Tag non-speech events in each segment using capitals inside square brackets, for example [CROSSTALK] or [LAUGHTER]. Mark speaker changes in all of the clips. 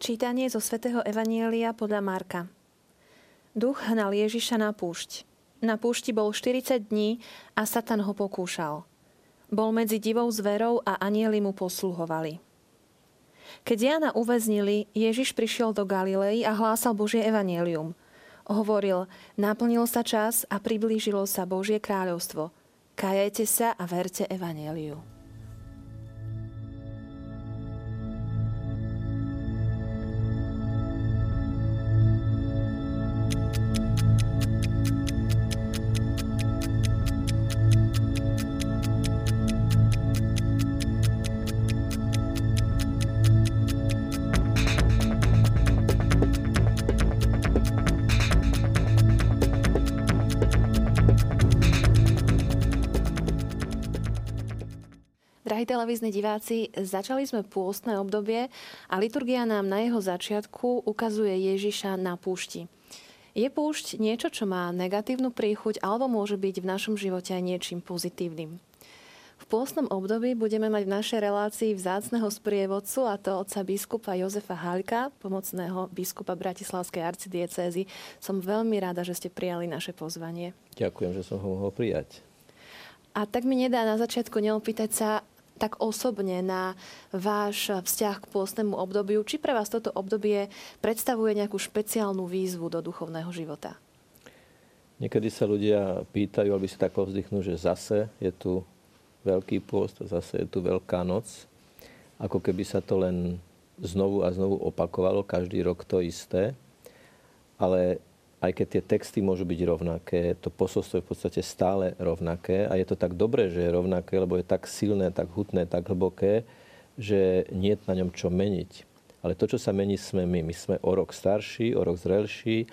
Speaker 1: Čítanie zo svätého Evanielia podľa Marka. Duch hnal Ježiša na púšť. Na púšti bol 40 dní a Satan ho pokúšal. Bol medzi divou zverou a anieli mu posluhovali. Keď Jana uväznili, Ježiš prišiel do Galilei a hlásal Božie evanielium. Hovoril, naplnil sa čas a priblížilo sa Božie kráľovstvo. Kajajte sa a verte evanieliu. Drahí televízni diváci, začali sme pôstne obdobie a liturgia nám na jeho začiatku ukazuje Ježiša na púšti. Je púšť niečo, čo má negatívnu príchuť alebo môže byť v našom živote aj niečím pozitívnym? V pôstnom období budeme mať v našej relácii vzácneho sprievodcu a to otca biskupa Jozefa Haľka, pomocného biskupa Bratislavskej arcidiecézy. Som veľmi rada, že ste prijali naše pozvanie.
Speaker 2: Ďakujem, že som ho mohol prijať.
Speaker 1: A tak mi nedá na začiatku neopýtať sa, tak osobne na váš vzťah k pôstnemu obdobiu? Či pre vás toto obdobie predstavuje nejakú špeciálnu výzvu do duchovného života?
Speaker 2: Niekedy sa ľudia pýtajú, alebo si tak povzdychnú, že zase je tu veľký pôst, zase je tu veľká noc. Ako keby sa to len znovu a znovu opakovalo, každý rok to isté. Ale aj keď tie texty môžu byť rovnaké, to posolstvo je v podstate stále rovnaké a je to tak dobré, že je rovnaké, lebo je tak silné, tak hutné, tak hlboké, že nie je na ňom čo meniť. Ale to, čo sa mení, sme my. My sme o rok starší, o rok zrelší,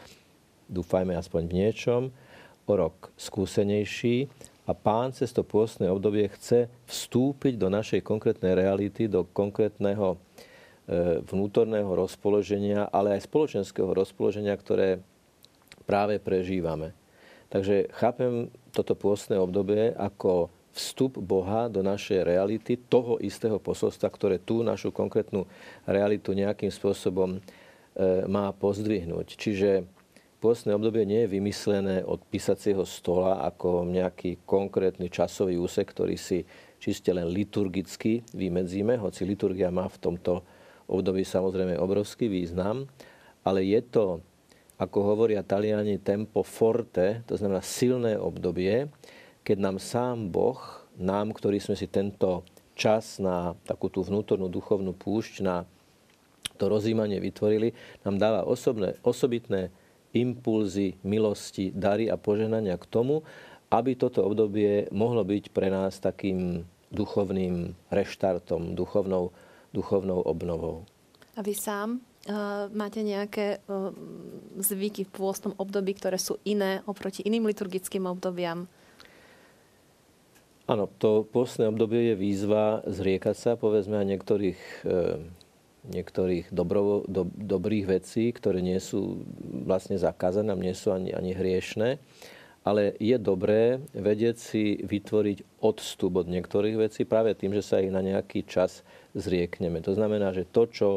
Speaker 2: dúfajme aspoň v niečom, o rok skúsenejší a pán cez to pôstne obdobie chce vstúpiť do našej konkrétnej reality, do konkrétneho e, vnútorného rozpoloženia, ale aj spoločenského rozpoloženia, ktoré práve prežívame. Takže chápem toto pôstne obdobie ako vstup Boha do našej reality, toho istého posolstva, ktoré tú našu konkrétnu realitu nejakým spôsobom e, má pozdvihnúť. Čiže pôstne obdobie nie je vymyslené od písacieho stola ako nejaký konkrétny časový úsek, ktorý si čiste len liturgicky vymedzíme, hoci liturgia má v tomto období samozrejme obrovský význam, ale je to ako hovoria Taliani, tempo forte, to znamená silné obdobie, keď nám sám Boh, nám, ktorí sme si tento čas na takú tú vnútornú duchovnú púšť, na to rozímanie vytvorili, nám dáva osobné, osobitné impulzy, milosti, dary a poženania k tomu, aby toto obdobie mohlo byť pre nás takým duchovným reštartom, duchovnou, duchovnou obnovou.
Speaker 1: A vy sám máte nejaké zvyky v pôstnom období, ktoré sú iné oproti iným liturgickým obdobiam?
Speaker 2: Áno, to pôstne obdobie je výzva zriekať sa, povedzme, a niektorých, e, niektorých dobro, do, dobrých vecí, ktoré nie sú vlastne zakázané, nie sú ani, ani hriešné. Ale je dobré vedieť si vytvoriť odstup od niektorých vecí práve tým, že sa ich na nejaký čas zriekneme. To znamená, že to, čo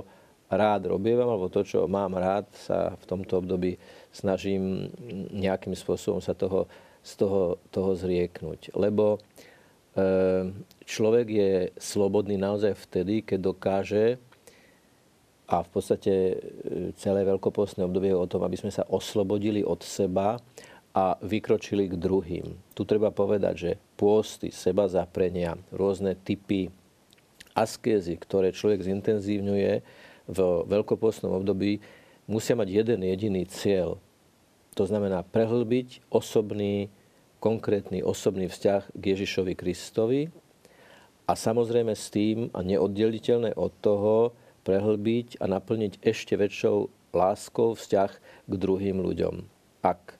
Speaker 2: rád robievam, alebo to, čo mám rád, sa v tomto období snažím nejakým spôsobom sa toho, z toho, toho zrieknúť. Lebo e, človek je slobodný naozaj vtedy, keď dokáže a v podstate e, celé veľkopostné obdobie je o tom, aby sme sa oslobodili od seba a vykročili k druhým. Tu treba povedať, že pôsty, seba zaprenia, rôzne typy askézy, ktoré človek zintenzívňuje, v veľkopostnom období musia mať jeden jediný cieľ. To znamená prehlbiť osobný, konkrétny osobný vzťah k Ježišovi Kristovi a samozrejme s tým a neoddeliteľné od toho prehlbiť a naplniť ešte väčšou láskou vzťah k druhým ľuďom. Ak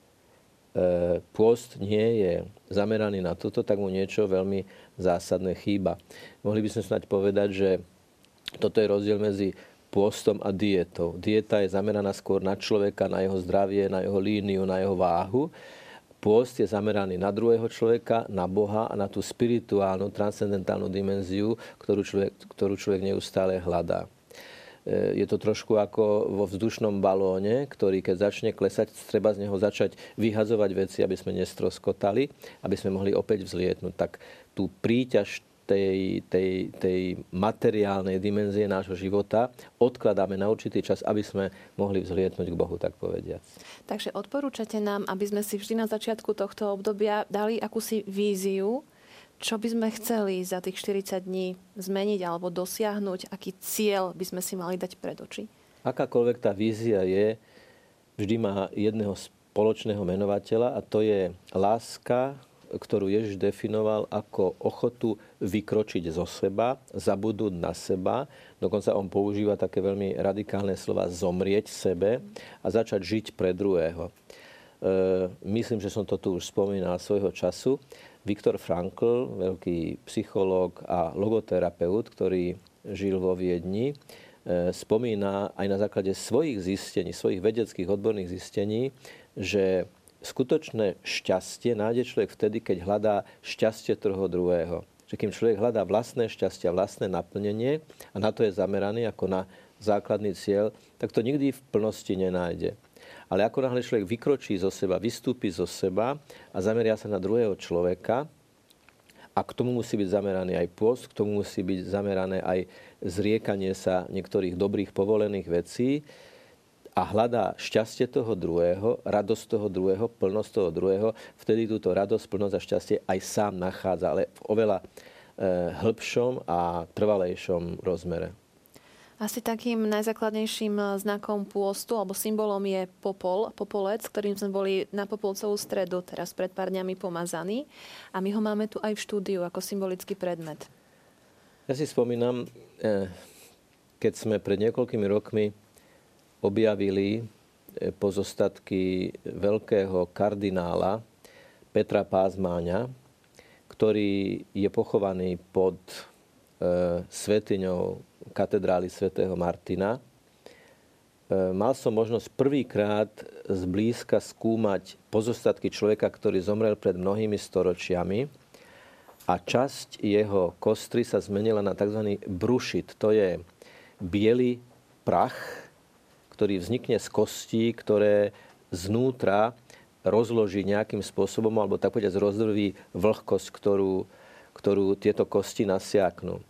Speaker 2: e, pôst nie je zameraný na toto, tak mu niečo veľmi zásadné chýba. Mohli by sme snať povedať, že toto je rozdiel medzi pôstom a dietou. Dieta je zameraná skôr na človeka, na jeho zdravie, na jeho líniu, na jeho váhu. Pôst je zameraný na druhého človeka, na Boha a na tú spirituálnu, transcendentálnu dimenziu, ktorú človek, ktorú človek neustále hľadá. je to trošku ako vo vzdušnom balóne, ktorý keď začne klesať, treba z neho začať vyhazovať veci, aby sme nestroskotali, aby sme mohli opäť vzlietnúť. Tak tú príťaž tej, tej, tej materiálnej dimenzie nášho života odkladáme na určitý čas, aby sme mohli vzlietnúť k Bohu, tak povediac.
Speaker 1: Takže odporúčate nám, aby sme si vždy na začiatku tohto obdobia dali akúsi víziu, čo by sme chceli za tých 40 dní zmeniť alebo dosiahnuť, aký cieľ by sme si mali dať pred oči?
Speaker 2: Akákoľvek tá vízia je, vždy má jedného spoločného menovateľa a to je láska, ktorú Ježiš definoval ako ochotu vykročiť zo seba, zabudnúť na seba. Dokonca on používa také veľmi radikálne slova zomrieť sebe a začať žiť pre druhého. E, myslím, že som to tu už spomínal svojho času. Viktor Frankl, veľký psychológ a logoterapeut, ktorý žil vo Viedni, e, spomína aj na základe svojich zistení, svojich vedeckých odborných zistení, že skutočné šťastie nájde človek vtedy, keď hľadá šťastie toho druhého. Že kým človek hľadá vlastné šťastie, vlastné naplnenie a na to je zameraný ako na základný cieľ, tak to nikdy v plnosti nenájde. Ale ako náhle človek vykročí zo seba, vystúpi zo seba a zameria sa na druhého človeka, a k tomu musí byť zameraný aj post, k tomu musí byť zamerané aj zriekanie sa niektorých dobrých povolených vecí a hľadá šťastie toho druhého, radosť toho druhého, plnosť toho druhého, vtedy túto radosť, plnosť a šťastie aj sám nachádza, ale v oveľa e, hĺbšom a trvalejšom rozmere.
Speaker 1: Asi takým najzákladnejším eh, znakom pôstu alebo symbolom je popol, popolec, ktorým sme boli na Popolcovú stredu teraz pred pár dňami pomazaní. A my ho máme tu aj v štúdiu ako symbolický predmet.
Speaker 2: Ja si spomínam, eh, keď sme pred niekoľkými rokmi objavili eh, pozostatky veľkého kardinála Petra Pázmáňa, ktorý je pochovaný pod svetiňou katedrály svätého Martina. E, mal som možnosť prvýkrát zblízka skúmať pozostatky človeka, ktorý zomrel pred mnohými storočiami a časť jeho kostry sa zmenila na tzv. brušit. To je biely prach, ktorý vznikne z kostí, ktoré znútra rozloží nejakým spôsobom, alebo tak povedať rozdrví vlhkosť, ktorú, ktorú tieto kosti nasiaknú.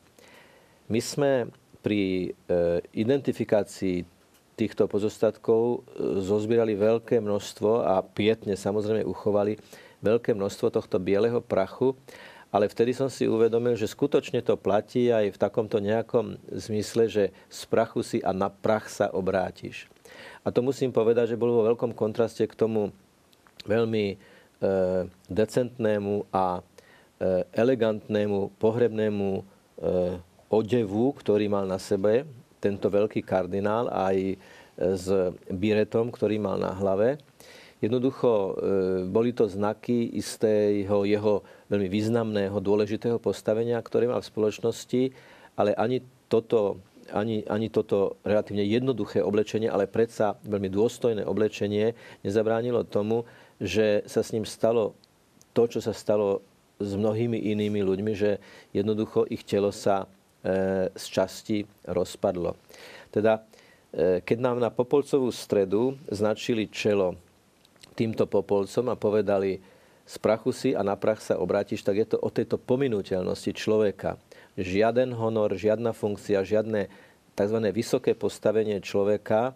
Speaker 2: My sme pri e, identifikácii týchto pozostatkov e, zozbierali veľké množstvo a pietne samozrejme uchovali veľké množstvo tohto bieleho prachu, ale vtedy som si uvedomil, že skutočne to platí aj v takomto nejakom zmysle, že z prachu si a na prach sa obrátiš. A to musím povedať, že bolo vo veľkom kontraste k tomu veľmi e, decentnému a e, elegantnému pohrebnému e, odevu, ktorý mal na sebe tento veľký kardinál aj s biretom, ktorý mal na hlave. Jednoducho e, boli to znaky istého jeho veľmi významného, dôležitého postavenia, ktoré mal v spoločnosti, ale ani toto, ani, ani toto relatívne jednoduché oblečenie, ale predsa veľmi dôstojné oblečenie nezabránilo tomu, že sa s ním stalo to, čo sa stalo s mnohými inými ľuďmi, že jednoducho ich telo sa E, z časti rozpadlo. Teda, e, keď nám na Popolcovú stredu značili čelo týmto Popolcom a povedali, z prachu si a na prach sa obrátiš, tak je to o tejto pominuteľnosti človeka. Žiaden honor, žiadna funkcia, žiadne tzv. vysoké postavenie človeka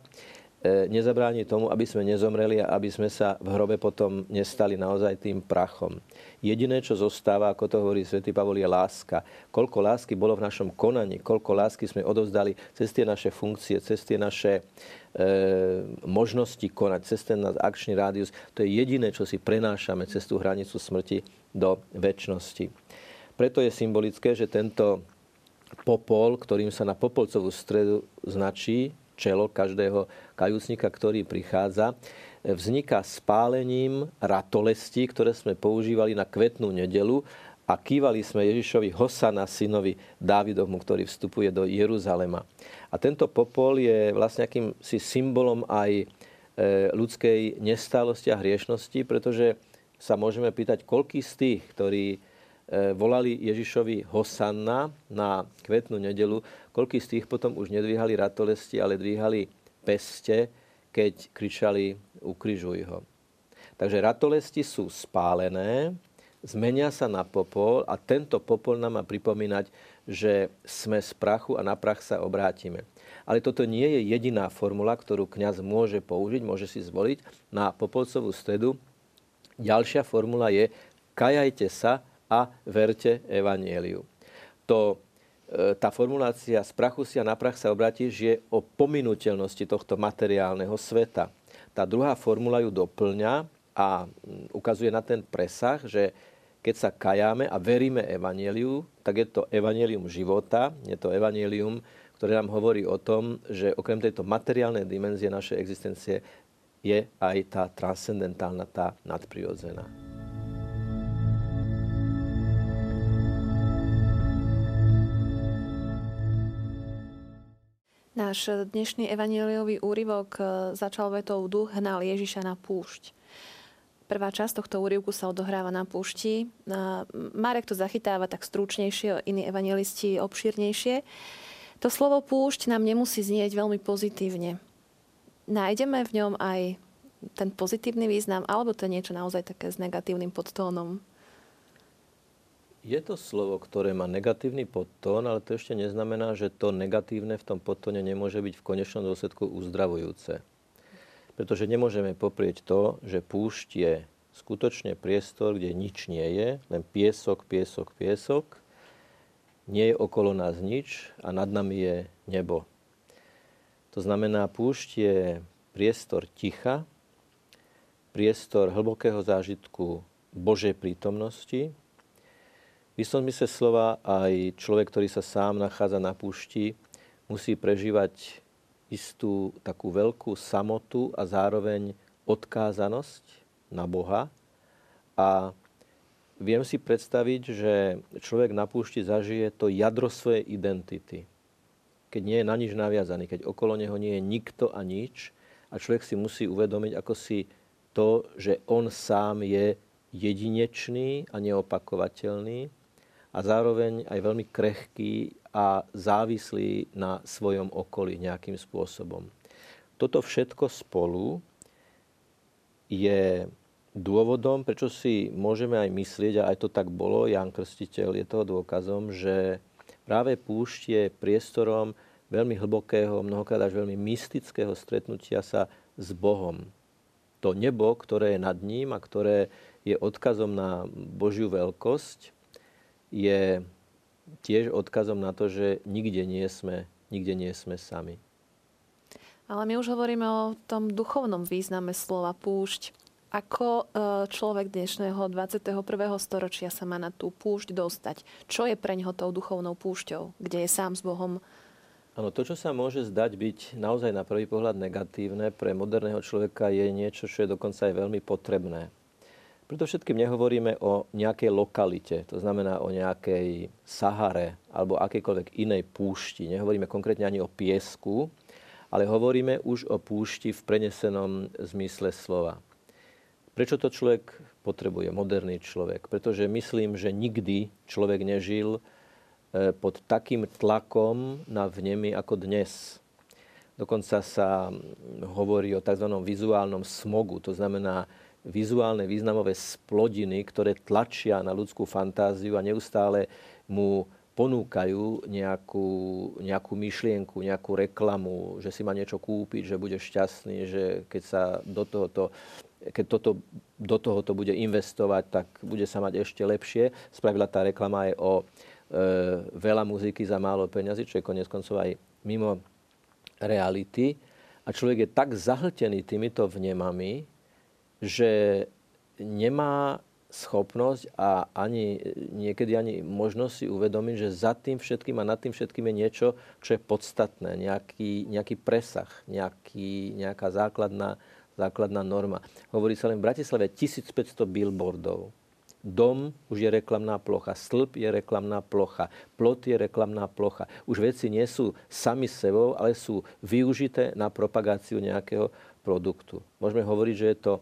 Speaker 2: nezabráni tomu, aby sme nezomreli a aby sme sa v hrobe potom nestali naozaj tým prachom. Jediné, čo zostáva, ako to hovorí svätý Pavol, je láska. Koľko lásky bolo v našom konaní, koľko lásky sme odovzdali cez tie naše funkcie, cez tie naše e, možnosti konať, cez ten náš akčný rádius. To je jediné, čo si prenášame cez tú hranicu smrti do väčšnosti. Preto je symbolické, že tento popol, ktorým sa na Popolcovú stredu značí, čelo každého kajúcnika, ktorý prichádza, vzniká spálením ratolestí, ktoré sme používali na kvetnú nedelu a kývali sme Ježišovi Hosana, synovi Dávidovmu, ktorý vstupuje do Jeruzalema. A tento popol je vlastne akýmsi symbolom aj e, ľudskej nestálosti a hriešnosti, pretože sa môžeme pýtať, koľký z tých, ktorí volali Ježišovi Hosanna na kvetnú nedelu, koľký z tých potom už nedvíhali ratolesti, ale dvíhali peste, keď kričali ukrižuj ho. Takže ratolesti sú spálené, zmenia sa na popol a tento popol nám má pripomínať, že sme z prachu a na prach sa obrátime. Ale toto nie je jediná formula, ktorú kňaz môže použiť, môže si zvoliť na popolcovú stredu. Ďalšia formula je kajajte sa a verte evanieliu. To, e, tá formulácia z prachu si a na prach sa obrátiš je o pominuteľnosti tohto materiálneho sveta. Tá druhá formula ju doplňa a ukazuje na ten presah, že keď sa kajáme a veríme evanieliu, tak je to evanielium života, je to evanielium, ktoré nám hovorí o tom, že okrem tejto materiálnej dimenzie našej existencie je aj tá transcendentálna, tá nadprirodzená.
Speaker 1: Náš dnešný evanieliový úryvok začal vetou Duch hnal Ježiša na púšť. Prvá časť tohto úrivku sa odohráva na púšti. Marek to zachytáva tak stručnejšie, iní evangelisti obšírnejšie. To slovo púšť nám nemusí znieť veľmi pozitívne. Nájdeme v ňom aj ten pozitívny význam, alebo to je niečo naozaj také s negatívnym podtónom?
Speaker 2: Je to slovo, ktoré má negatívny podtón, ale to ešte neznamená, že to negatívne v tom podtóne nemôže byť v konečnom dôsledku uzdravujúce. Pretože nemôžeme poprieť to, že púšť je skutočne priestor, kde nič nie je, len piesok, piesok, piesok. Nie je okolo nás nič a nad nami je nebo. To znamená, púšť je priestor ticha, priestor hlbokého zážitku Božej prítomnosti. V istom zmysle slova aj človek, ktorý sa sám nachádza na púšti, musí prežívať istú takú veľkú samotu a zároveň odkázanosť na Boha. A viem si predstaviť, že človek na púšti zažije to jadro svojej identity. Keď nie je na nič naviazaný, keď okolo neho nie je nikto a nič a človek si musí uvedomiť, ako si to, že on sám je jedinečný a neopakovateľný a zároveň aj veľmi krehký a závislí na svojom okolí nejakým spôsobom. Toto všetko spolu je dôvodom, prečo si môžeme aj myslieť, a aj to tak bolo, Jan Krstiteľ je toho dôkazom, že práve púšť je priestorom veľmi hlbokého, mnohokrát až veľmi mystického stretnutia sa s Bohom. To nebo, ktoré je nad ním a ktoré je odkazom na Božiu veľkosť, je tiež odkazom na to, že nikde nie sme, nikde nie sme sami.
Speaker 1: Ale my už hovoríme o tom duchovnom význame slova púšť. Ako e, človek dnešného 21. storočia sa má na tú púšť dostať? Čo je pre neho tou duchovnou púšťou, kde je sám s Bohom?
Speaker 2: Áno, to, čo sa môže zdať byť naozaj na prvý pohľad negatívne, pre moderného človeka je niečo, čo je dokonca aj veľmi potrebné. Preto všetkým nehovoríme o nejakej lokalite, to znamená o nejakej Sahare alebo akejkoľvek inej púšti. Nehovoríme konkrétne ani o piesku, ale hovoríme už o púšti v prenesenom zmysle slova. Prečo to človek potrebuje, moderný človek? Pretože myslím, že nikdy človek nežil e, pod takým tlakom na vnemy ako dnes. Dokonca sa hovorí o tzv. vizuálnom smogu, to znamená vizuálne významové splodiny, ktoré tlačia na ľudskú fantáziu a neustále mu ponúkajú nejakú, nejakú myšlienku, nejakú reklamu, že si má niečo kúpiť, že bude šťastný, že keď sa do tohoto, keď toto, do tohoto bude investovať, tak bude sa mať ešte lepšie. Spravila tá reklama aj o e, veľa muziky za málo peňazí, čo je konec koncov aj mimo reality. A človek je tak zahltený týmito vnemami, že nemá schopnosť a ani niekedy ani možnosť si uvedomiť, že za tým všetkým a nad tým všetkým je niečo, čo je podstatné, nejaký, nejaký presah, nejaký, nejaká základná, základná norma. Hovorí sa len v Bratislave 1500 billboardov. Dom už je reklamná plocha, stĺp je reklamná plocha, plot je reklamná plocha. Už veci nie sú sami sebou, ale sú využité na propagáciu nejakého produktu. Môžeme hovoriť, že je to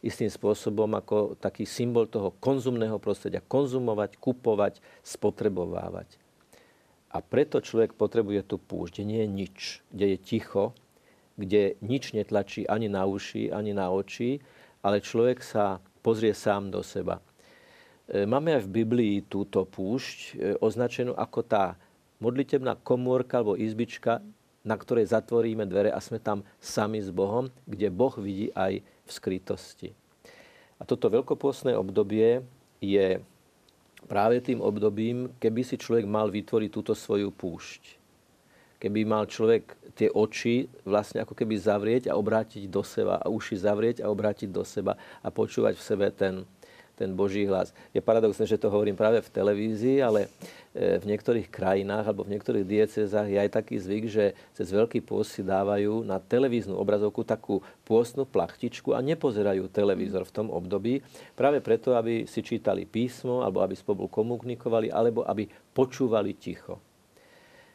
Speaker 2: istým spôsobom ako taký symbol toho konzumného prostredia. Konzumovať, kupovať, spotrebovávať. A preto človek potrebuje tú púšť, kde nie je nič, kde je ticho, kde nič netlačí ani na uši, ani na oči, ale človek sa pozrie sám do seba. E, máme aj v Biblii túto púšť e, označenú ako tá modlitebná komórka alebo izbička, na ktorej zatvoríme dvere a sme tam sami s Bohom, kde Boh vidí aj v skrytosti. A toto veľkopôstne obdobie je práve tým obdobím, keby si človek mal vytvoriť túto svoju púšť. Keby mal človek tie oči vlastne ako keby zavrieť a obrátiť do seba a uši zavrieť a obrátiť do seba a počúvať v sebe ten, ten Boží hlas. Je paradoxné, že to hovorím práve v televízii, ale e, v niektorých krajinách alebo v niektorých diecezách je aj taký zvyk, že cez veľký pôst si dávajú na televíznu obrazovku takú pôstnu plachtičku a nepozerajú televízor v tom období, práve preto, aby si čítali písmo, alebo aby spolu komunikovali, alebo aby počúvali ticho.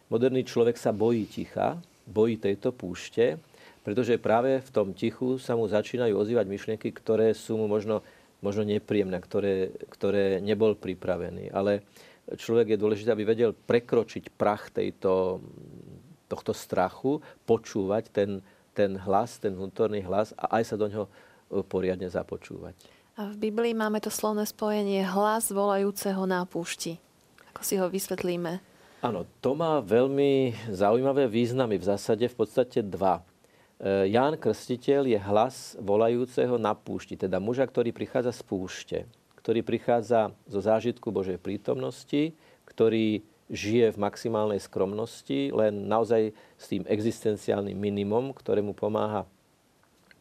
Speaker 2: Moderný človek sa bojí ticha, bojí tejto púšte, pretože práve v tom tichu sa mu začínajú ozývať myšlienky, ktoré sú mu možno možno nepríjemné, ktoré, ktoré nebol pripravený. Ale človek je dôležité, aby vedel prekročiť prach tejto, tohto strachu, počúvať ten, ten hlas, ten vnútorný hlas a aj sa do ňoho e, poriadne započúvať.
Speaker 1: A v Biblii máme to slovné spojenie hlas volajúceho na púšti. Ako si ho vysvetlíme?
Speaker 2: Áno, to má veľmi zaujímavé významy. V zásade v podstate dva. E, Ján Krstiteľ je hlas volajúceho na púšti, teda muža, ktorý prichádza z púšte, ktorý prichádza zo zážitku Božej prítomnosti, ktorý žije v maximálnej skromnosti, len naozaj s tým existenciálnym minimum, ktoré mu pomáha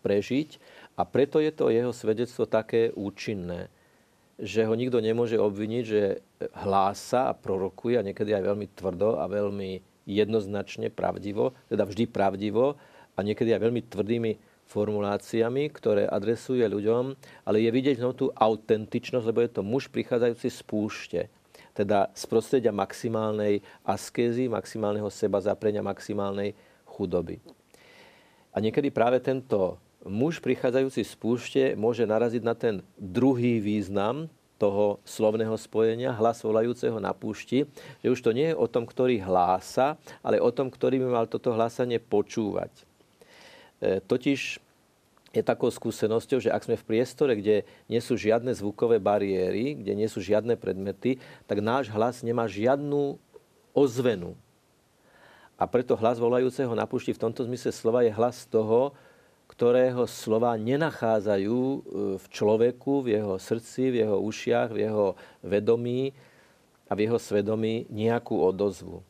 Speaker 2: prežiť. A preto je to jeho svedectvo také účinné, že ho nikto nemôže obviniť, že hlása a prorokuje, a niekedy aj veľmi tvrdo a veľmi jednoznačne pravdivo, teda vždy pravdivo, a niekedy aj veľmi tvrdými formuláciami, ktoré adresuje ľuďom, ale je vidieť no tú autentičnosť, lebo je to muž prichádzajúci z púšte, teda z prostredia maximálnej askézy, maximálneho seba zaprenia, maximálnej chudoby. A niekedy práve tento muž prichádzajúci z púšte môže naraziť na ten druhý význam toho slovného spojenia, hlas volajúceho na púšti, že už to nie je o tom, ktorý hlása, ale o tom, ktorý by mal toto hlásanie počúvať. E, totiž je takou skúsenosťou, že ak sme v priestore, kde nie sú žiadne zvukové bariéry, kde nie sú žiadne predmety, tak náš hlas nemá žiadnu ozvenu. A preto hlas volajúceho na púšti v tomto zmysle slova je hlas toho, ktorého slova nenachádzajú e, v človeku, v jeho srdci, v jeho ušiach, v jeho vedomí a v jeho svedomí nejakú odozvu.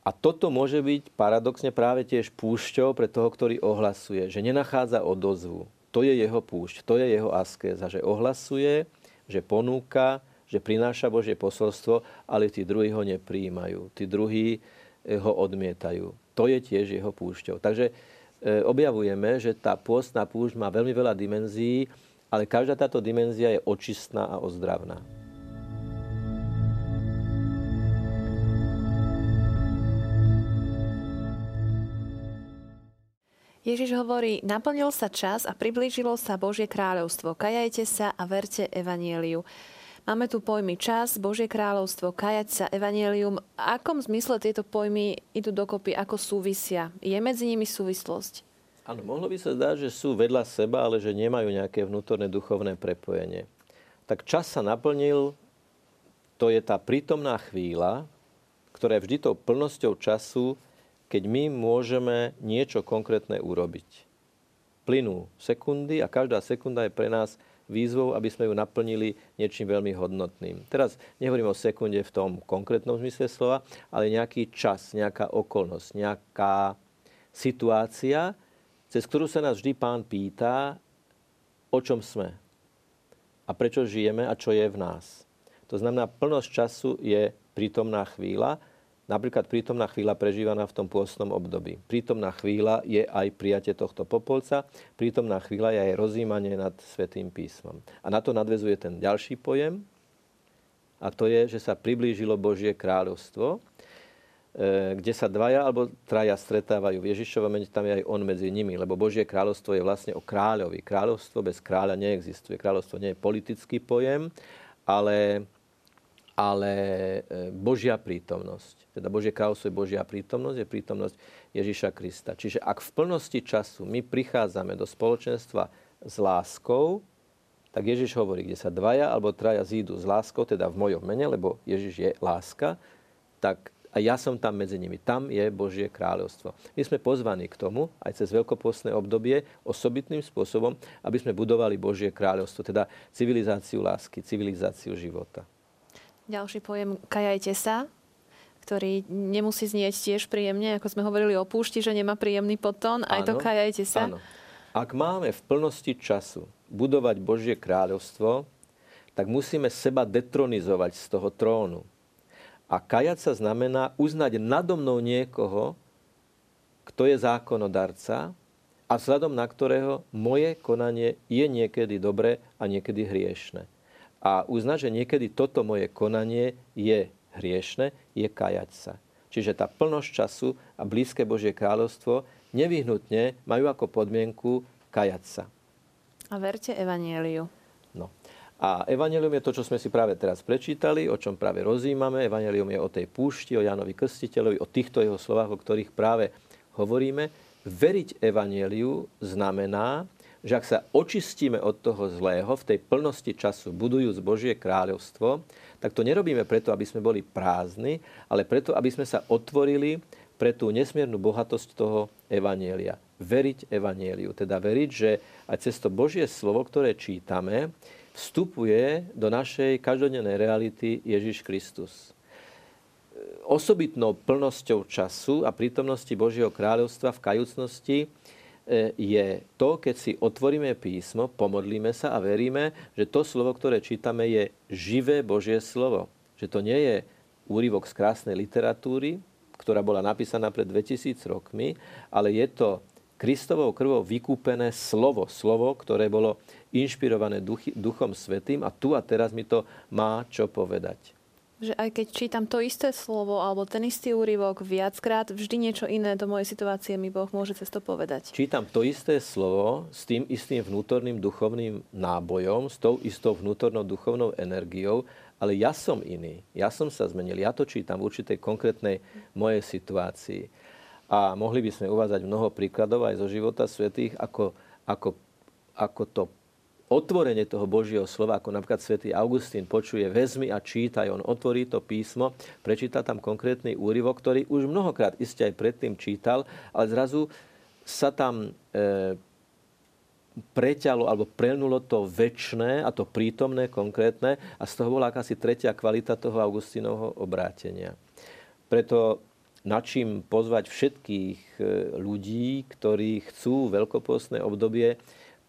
Speaker 2: A toto môže byť paradoxne práve tiež púšťou pre toho, ktorý ohlasuje, že nenachádza odozvu. To je jeho púšť, to je jeho askéza, že ohlasuje, že ponúka, že prináša Božie posolstvo, ale tí druhí ho nepríjmajú. Tí druhí eh, ho odmietajú. To je tiež jeho púšťou. Takže eh, objavujeme, že tá pôstna púšť má veľmi veľa dimenzií, ale každá táto dimenzia je očistná a ozdravná.
Speaker 1: Ježiš hovorí, naplnil sa čas a priblížilo sa Božie kráľovstvo. Kajajte sa a verte evanieliu. Máme tu pojmy čas, Božie kráľovstvo, kajať sa, evanielium. V akom zmysle tieto pojmy idú dokopy, ako súvisia? Je medzi nimi súvislosť?
Speaker 2: Áno, mohlo by sa zdať, že sú vedľa seba, ale že nemajú nejaké vnútorné duchovné prepojenie. Tak čas sa naplnil, to je tá prítomná chvíľa, ktorá je vždy tou plnosťou času keď my môžeme niečo konkrétne urobiť. Plynú sekundy a každá sekunda je pre nás výzvou, aby sme ju naplnili niečím veľmi hodnotným. Teraz nehovorím o sekunde v tom konkrétnom zmysle slova, ale nejaký čas, nejaká okolnosť, nejaká situácia, cez ktorú sa nás vždy pán pýta, o čom sme a prečo žijeme a čo je v nás. To znamená, plnosť času je prítomná chvíľa Napríklad prítomná chvíľa prežívaná v tom pôstnom období. Prítomná chvíľa je aj prijatie tohto popolca, prítomná chvíľa je aj rozímanie nad Svetým písmom. A na to nadvezuje ten ďalší pojem, a to je, že sa priblížilo Božie kráľovstvo. e, kde sa dvaja alebo traja stretávajú. V Ježišovom mene tam je aj on medzi nimi, lebo Božie kráľovstvo je vlastne o kráľovi. Kráľovstvo bez kráľa neexistuje. Kráľovstvo nie je politický pojem, ale, ale e, Božia prítomnosť. Teda Božie kráľovstvo je Božia prítomnosť, je prítomnosť Ježiša Krista. Čiže ak v plnosti času my prichádzame do spoločenstva s láskou, tak Ježiš hovorí, kde sa dvaja alebo traja zídu s láskou, teda v mojom mene, lebo Ježiš je láska, tak a ja som tam medzi nimi. Tam je Božie kráľovstvo. My sme pozvaní k tomu, aj cez veľkopostné obdobie, osobitným spôsobom, aby sme budovali Božie kráľovstvo, teda civilizáciu lásky, civilizáciu života.
Speaker 1: Ďalší pojem kajajte sa, ktorý nemusí znieť tiež príjemne, ako sme hovorili o púšti, že nemá príjemný potón, aj to kajajte sa. Áno.
Speaker 2: Ak máme v plnosti času budovať Božie kráľovstvo, tak musíme seba detronizovať z toho trónu. A kajať sa znamená uznať nado mnou niekoho, kto je zákonodarca a vzhľadom na ktorého moje konanie je niekedy dobré a niekedy hriešne. A uznať, že niekedy toto moje konanie je hriešne, je kajať sa. Čiže tá plnosť času a blízke Božie kráľovstvo nevyhnutne majú ako podmienku kajať sa.
Speaker 1: A verte evanieliu.
Speaker 2: No. A evanelium je to, čo sme si práve teraz prečítali, o čom práve rozímame. Evanelium je o tej púšti, o Jánovi Krstiteľovi, o týchto jeho slovách, o ktorých práve hovoríme. Veriť evaneliu znamená, že ak sa očistíme od toho zlého v tej plnosti času, budujúc Božie kráľovstvo, tak to nerobíme preto, aby sme boli prázdni, ale preto, aby sme sa otvorili pre tú nesmiernu bohatosť toho evanielia. Veriť evanieliu, teda veriť, že aj cez to Božie slovo, ktoré čítame, vstupuje do našej každodennej reality Ježiš Kristus. Osobitnou plnosťou času a prítomnosti Božieho kráľovstva v kajúcnosti je to, keď si otvoríme písmo, pomodlíme sa a veríme, že to slovo, ktoré čítame, je živé Božie slovo. Že to nie je úryvok z krásnej literatúry, ktorá bola napísaná pred 2000 rokmi, ale je to Kristovou krvou vykúpené slovo. Slovo, ktoré bolo inšpirované Duchom Svetým a tu a teraz mi to má čo povedať
Speaker 1: že aj keď čítam to isté slovo alebo ten istý úryvok viackrát, vždy niečo iné do mojej situácie mi Boh môže cez to povedať.
Speaker 2: Čítam to isté slovo s tým istým vnútorným duchovným nábojom, s tou istou vnútornou duchovnou energiou, ale ja som iný. Ja som sa zmenil. Ja to čítam v určitej konkrétnej mojej situácii. A mohli by sme uvádzať mnoho príkladov aj zo života svetých, ako, ako, ako to otvorenie toho Božieho slova, ako napríklad svätý Augustín počuje, vezmi a čítaj, on otvorí to písmo, prečíta tam konkrétny úryvok, ktorý už mnohokrát iste aj predtým čítal, ale zrazu sa tam e, preťalo alebo prelnulo to väčšné a to prítomné, konkrétne a z toho bola akási tretia kvalita toho Augustinovho obrátenia. Preto načím pozvať všetkých e, ľudí, ktorí chcú veľkopostné obdobie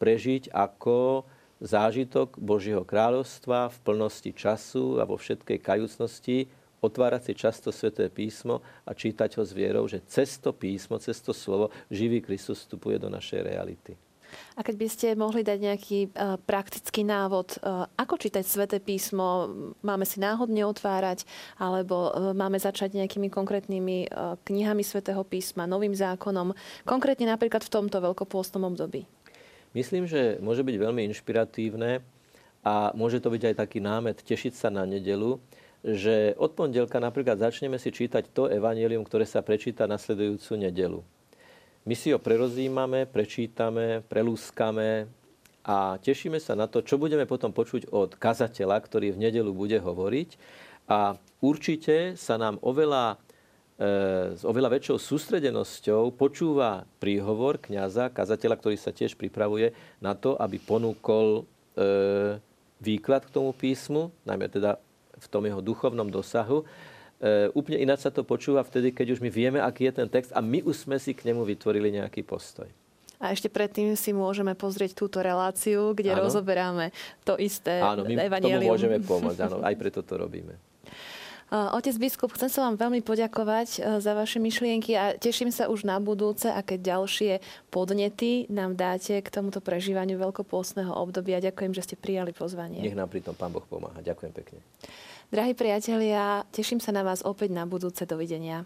Speaker 2: prežiť ako zážitok Božieho kráľovstva v plnosti času a vo všetkej kajúcnosti, otvárať si často Sveté písmo a čítať ho s vierou, že cez to písmo, cez to slovo živý Kristus vstupuje do našej reality.
Speaker 1: A keď by ste mohli dať nejaký uh, praktický návod, uh, ako čítať Sveté písmo, máme si náhodne otvárať, alebo uh, máme začať nejakými konkrétnymi knihami Svetého písma, novým zákonom, konkrétne napríklad v tomto veľkopôstnom období?
Speaker 2: Myslím, že môže byť veľmi inšpiratívne a môže to byť aj taký námet tešiť sa na nedelu, že od pondelka napríklad začneme si čítať to evanelium, ktoré sa prečíta nasledujúcu nedelu. My si ho prerozímame, prečítame, prelúskame a tešíme sa na to, čo budeme potom počuť od kazateľa, ktorý v nedelu bude hovoriť. A určite sa nám oveľa s oveľa väčšou sústredenosťou počúva príhovor kňaza, kazateľa, ktorý sa tiež pripravuje na to, aby ponúkol e, výklad k tomu písmu, najmä teda v tom jeho duchovnom dosahu. E, úplne ináč sa to počúva vtedy, keď už my vieme, aký je ten text a my už sme si k nemu vytvorili nejaký postoj.
Speaker 1: A ešte predtým si môžeme pozrieť túto reláciu, kde áno. rozoberáme to isté
Speaker 2: Áno, my tomu môžeme [LAUGHS] pomôcť, áno, aj preto to robíme.
Speaker 1: Otec biskup, chcem sa vám veľmi poďakovať e, za vaše myšlienky a teším sa už na budúce, aké ďalšie podnety nám dáte k tomuto prežívaniu veľkopôstneho obdobia. Ďakujem, že ste prijali pozvanie.
Speaker 2: Nech nám pri tom Pán Boh pomáha. Ďakujem pekne.
Speaker 1: Drahí priatelia, teším sa na vás opäť na budúce. Dovidenia.